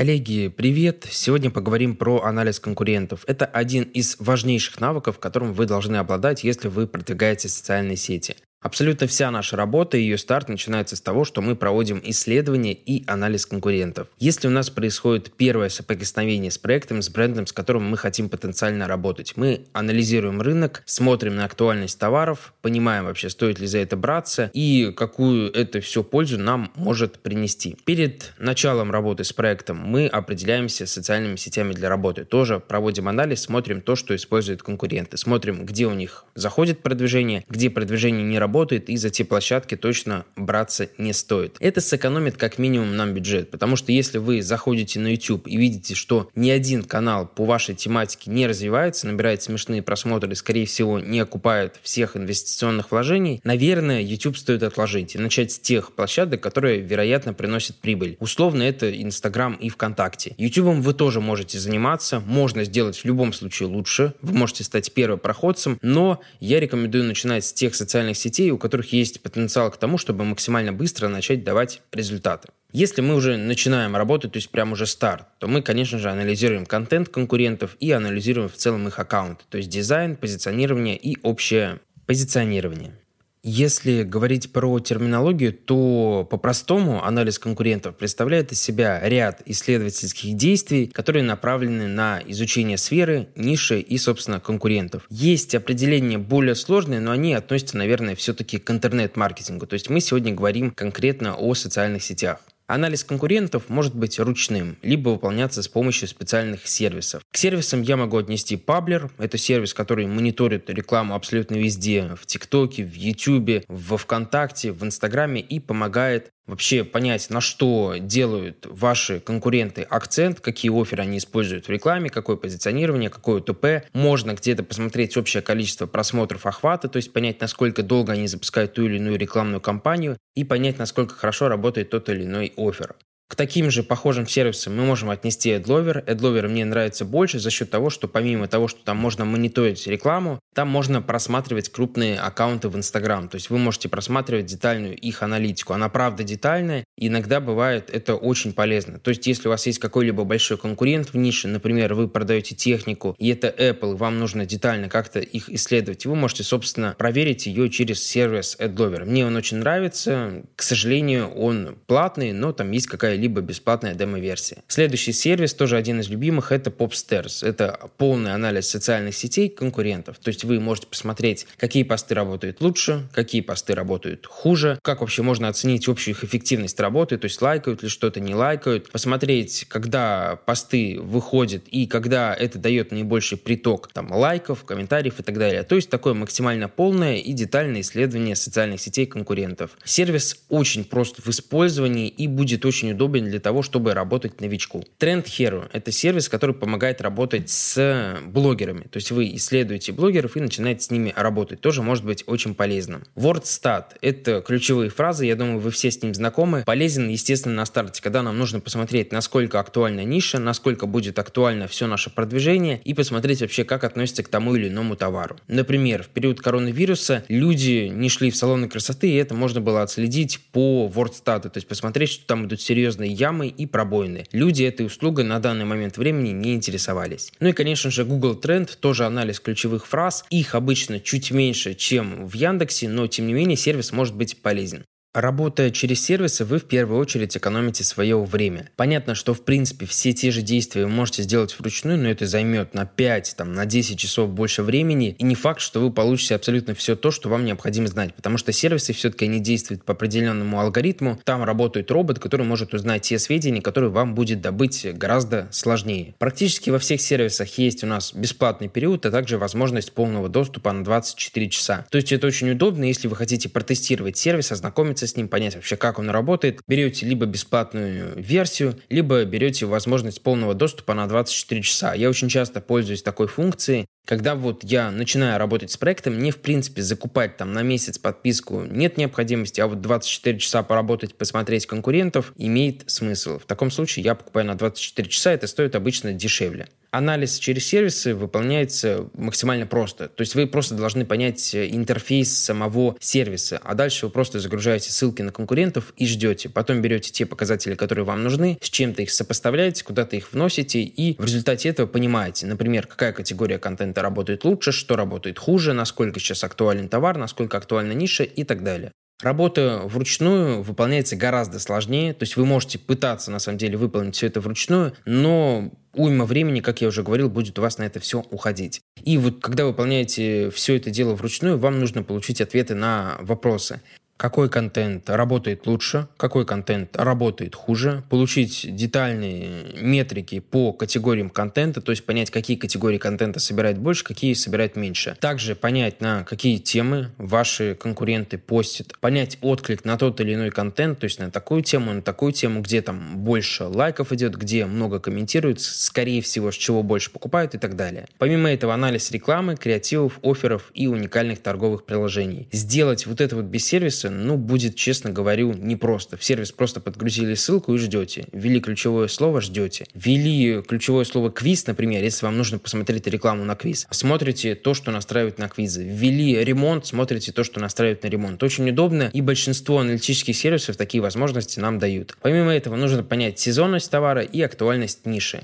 Коллеги, привет! Сегодня поговорим про анализ конкурентов. Это один из важнейших навыков, которым вы должны обладать, если вы продвигаете социальные сети. Абсолютно вся наша работа и ее старт начинается с того, что мы проводим исследования и анализ конкурентов. Если у нас происходит первое соприкосновение с проектом, с брендом, с которым мы хотим потенциально работать, мы анализируем рынок, смотрим на актуальность товаров, понимаем вообще, стоит ли за это браться и какую это все пользу нам может принести. Перед началом работы с проектом мы определяемся социальными сетями для работы. Тоже проводим анализ, смотрим то, что используют конкуренты. Смотрим, где у них заходит продвижение, где продвижение не работает, работает, и за те площадки точно браться не стоит. Это сэкономит как минимум нам бюджет, потому что если вы заходите на YouTube и видите, что ни один канал по вашей тематике не развивается, набирает смешные просмотры, скорее всего, не окупает всех инвестиционных вложений, наверное, YouTube стоит отложить и начать с тех площадок, которые, вероятно, приносят прибыль. Условно, это Instagram и ВКонтакте. YouTube вы тоже можете заниматься, можно сделать в любом случае лучше, вы можете стать первопроходцем, но я рекомендую начинать с тех социальных сетей, сетей, у которых есть потенциал к тому, чтобы максимально быстро начать давать результаты. Если мы уже начинаем работать, то есть прям уже старт, то мы, конечно же, анализируем контент конкурентов и анализируем в целом их аккаунт, то есть дизайн, позиционирование и общее позиционирование. Если говорить про терминологию, то по-простому анализ конкурентов представляет из себя ряд исследовательских действий, которые направлены на изучение сферы, ниши и, собственно, конкурентов. Есть определения более сложные, но они относятся, наверное, все-таки к интернет-маркетингу. То есть мы сегодня говорим конкретно о социальных сетях. Анализ конкурентов может быть ручным, либо выполняться с помощью специальных сервисов. К сервисам я могу отнести Pabler. Это сервис, который мониторит рекламу абсолютно везде. В ТикТоке, в Ютубе, во Вконтакте, в Инстаграме и помогает вообще понять, на что делают ваши конкуренты акцент, какие оферы они используют в рекламе, какое позиционирование, какое ТП. Можно где-то посмотреть общее количество просмотров охвата, то есть понять, насколько долго они запускают ту или иную рекламную кампанию и понять, насколько хорошо работает тот или иной офер. К таким же похожим сервисам мы можем отнести AdLover. AdLover мне нравится больше за счет того, что помимо того, что там можно мониторить рекламу, там можно просматривать крупные аккаунты в Instagram. То есть вы можете просматривать детальную их аналитику. Она правда детальная, и иногда бывает это очень полезно. То есть если у вас есть какой-либо большой конкурент в нише, например, вы продаете технику, и это Apple, вам нужно детально как-то их исследовать, вы можете, собственно, проверить ее через сервис AdLover. Мне он очень нравится. К сожалению, он платный, но там есть какая либо бесплатная демо-версия. Следующий сервис, тоже один из любимых, это Popstars. Это полный анализ социальных сетей конкурентов. То есть вы можете посмотреть, какие посты работают лучше, какие посты работают хуже, как вообще можно оценить общую их эффективность работы, то есть лайкают ли что-то, не лайкают, посмотреть, когда посты выходят и когда это дает наибольший приток там, лайков, комментариев и так далее. То есть такое максимально полное и детальное исследование социальных сетей конкурентов. Сервис очень прост в использовании и будет очень удобно удобен для того, чтобы работать новичку. Trend Hero — это сервис, который помогает работать с блогерами. То есть вы исследуете блогеров и начинаете с ними работать. Тоже может быть очень полезным. WordStat — это ключевые фразы, я думаю, вы все с ним знакомы. Полезен, естественно, на старте, когда нам нужно посмотреть, насколько актуальна ниша, насколько будет актуально все наше продвижение и посмотреть вообще, как относится к тому или иному товару. Например, в период коронавируса люди не шли в салоны красоты, и это можно было отследить по WordStat, то есть посмотреть, что там идут серьезные серьезные ямы и пробоины. Люди этой услугой на данный момент времени не интересовались. Ну и, конечно же, Google Trend, тоже анализ ключевых фраз. Их обычно чуть меньше, чем в Яндексе, но тем не менее сервис может быть полезен. Работая через сервисы, вы в первую очередь экономите свое время. Понятно, что в принципе все те же действия вы можете сделать вручную, но это займет на 5, там, на 10 часов больше времени. И не факт, что вы получите абсолютно все то, что вам необходимо знать. Потому что сервисы все-таки они действуют по определенному алгоритму. Там работает робот, который может узнать те сведения, которые вам будет добыть гораздо сложнее. Практически во всех сервисах есть у нас бесплатный период, а также возможность полного доступа на 24 часа. То есть это очень удобно, если вы хотите протестировать сервис, ознакомиться ознакомиться с ним, понять вообще, как он работает. Берете либо бесплатную версию, либо берете возможность полного доступа на 24 часа. Я очень часто пользуюсь такой функцией, когда вот я начинаю работать с проектом, мне, в принципе, закупать там на месяц подписку нет необходимости, а вот 24 часа поработать, посмотреть конкурентов имеет смысл. В таком случае я покупаю на 24 часа, это стоит обычно дешевле. Анализ через сервисы выполняется максимально просто. То есть вы просто должны понять интерфейс самого сервиса, а дальше вы просто загружаете ссылки на конкурентов и ждете. Потом берете те показатели, которые вам нужны, с чем-то их сопоставляете, куда-то их вносите, и в результате этого понимаете, например, какая категория контента работает лучше, что работает хуже, насколько сейчас актуален товар, насколько актуальна ниша и так далее. Работа вручную выполняется гораздо сложнее, то есть вы можете пытаться на самом деле выполнить все это вручную, но уйма времени, как я уже говорил, будет у вас на это все уходить. И вот когда вы выполняете все это дело вручную, вам нужно получить ответы на вопросы какой контент работает лучше, какой контент работает хуже, получить детальные метрики по категориям контента, то есть понять, какие категории контента собирают больше, какие собирают меньше. Также понять, на какие темы ваши конкуренты постят, понять отклик на тот или иной контент, то есть на такую тему, на такую тему, где там больше лайков идет, где много комментируют, скорее всего, с чего больше покупают и так далее. Помимо этого, анализ рекламы, креативов, офферов и уникальных торговых приложений. Сделать вот это вот без сервиса ну, будет, честно говорю, непросто. В сервис просто подгрузили ссылку и ждете. Ввели ключевое слово, ждете. Ввели ключевое слово квиз, например, если вам нужно посмотреть рекламу на квиз. Смотрите то, что настраивает на квизы. Ввели ремонт, смотрите то, что настраивает на ремонт. Очень удобно, и большинство аналитических сервисов такие возможности нам дают. Помимо этого, нужно понять сезонность товара и актуальность ниши.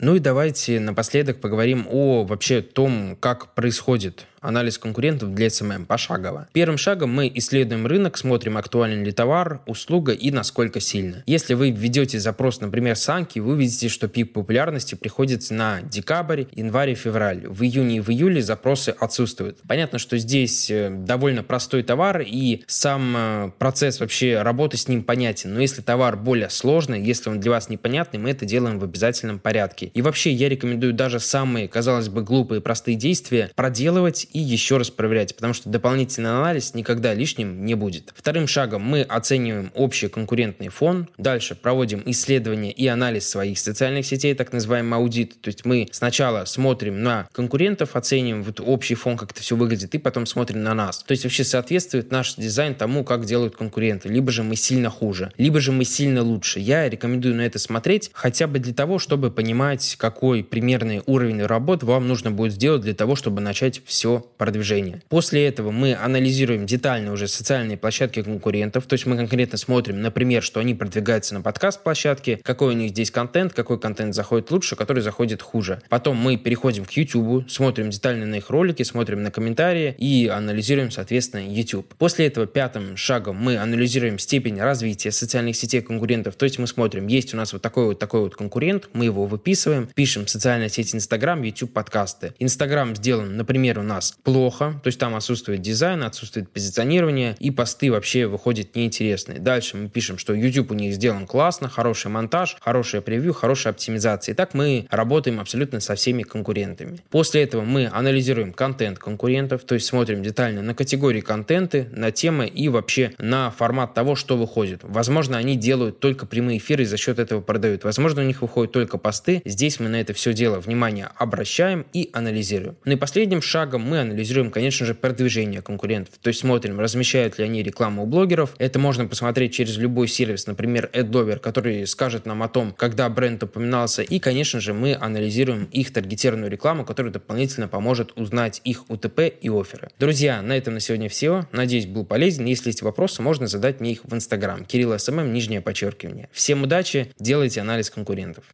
Ну и давайте напоследок поговорим о вообще том, как происходит анализ конкурентов для SMM пошагово. Первым шагом мы исследуем рынок, смотрим, актуален ли товар, услуга и насколько сильно. Если вы введете запрос, например, Санки, вы увидите, что пик популярности приходится на декабрь, январь февраль. В июне и в июле запросы отсутствуют. Понятно, что здесь э, довольно простой товар и сам э, процесс вообще работы с ним понятен. Но если товар более сложный, если он для вас непонятный, мы это делаем в обязательном порядке. И вообще я рекомендую даже самые, казалось бы, глупые простые действия проделывать и еще раз проверять, потому что дополнительный анализ никогда лишним не будет. Вторым шагом мы оцениваем общий конкурентный фон, дальше проводим исследование и анализ своих социальных сетей, так называемый аудит, то есть мы сначала смотрим на конкурентов, оцениваем вот общий фон, как это все выглядит, и потом смотрим на нас. То есть вообще соответствует наш дизайн тому, как делают конкуренты. Либо же мы сильно хуже, либо же мы сильно лучше. Я рекомендую на это смотреть хотя бы для того, чтобы понимать, какой примерный уровень работы вам нужно будет сделать для того, чтобы начать все продвижения. После этого мы анализируем детально уже социальные площадки конкурентов, то есть мы конкретно смотрим, например, что они продвигаются на подкаст-площадке, какой у них здесь контент, какой контент заходит лучше, который заходит хуже. Потом мы переходим к YouTube, смотрим детально на их ролики, смотрим на комментарии и анализируем, соответственно, YouTube. После этого пятым шагом мы анализируем степень развития социальных сетей конкурентов, то есть мы смотрим, есть у нас вот такой вот такой вот конкурент, мы его выписываем, пишем социальная сеть Instagram, YouTube, подкасты. Instagram сделан, например, у нас плохо, то есть там отсутствует дизайн, отсутствует позиционирование, и посты вообще выходят неинтересные. Дальше мы пишем, что YouTube у них сделан классно, хороший монтаж, хорошее превью, хорошая оптимизация. И так мы работаем абсолютно со всеми конкурентами. После этого мы анализируем контент конкурентов, то есть смотрим детально на категории контенты, на темы и вообще на формат того, что выходит. Возможно, они делают только прямые эфиры и за счет этого продают. Возможно, у них выходят только посты. Здесь мы на это все дело внимание обращаем и анализируем. Ну и последним шагом мы анализируем, конечно же, продвижение конкурентов. То есть смотрим, размещают ли они рекламу у блогеров. Это можно посмотреть через любой сервис, например, AdLover, который скажет нам о том, когда бренд упоминался. И, конечно же, мы анализируем их таргетированную рекламу, которая дополнительно поможет узнать их УТП и офферы. Друзья, на этом на сегодня все. Надеюсь, был полезен. Если есть вопросы, можно задать мне их в Инстаграм. Кирилл SMM, нижнее подчеркивание. Всем удачи, делайте анализ конкурентов.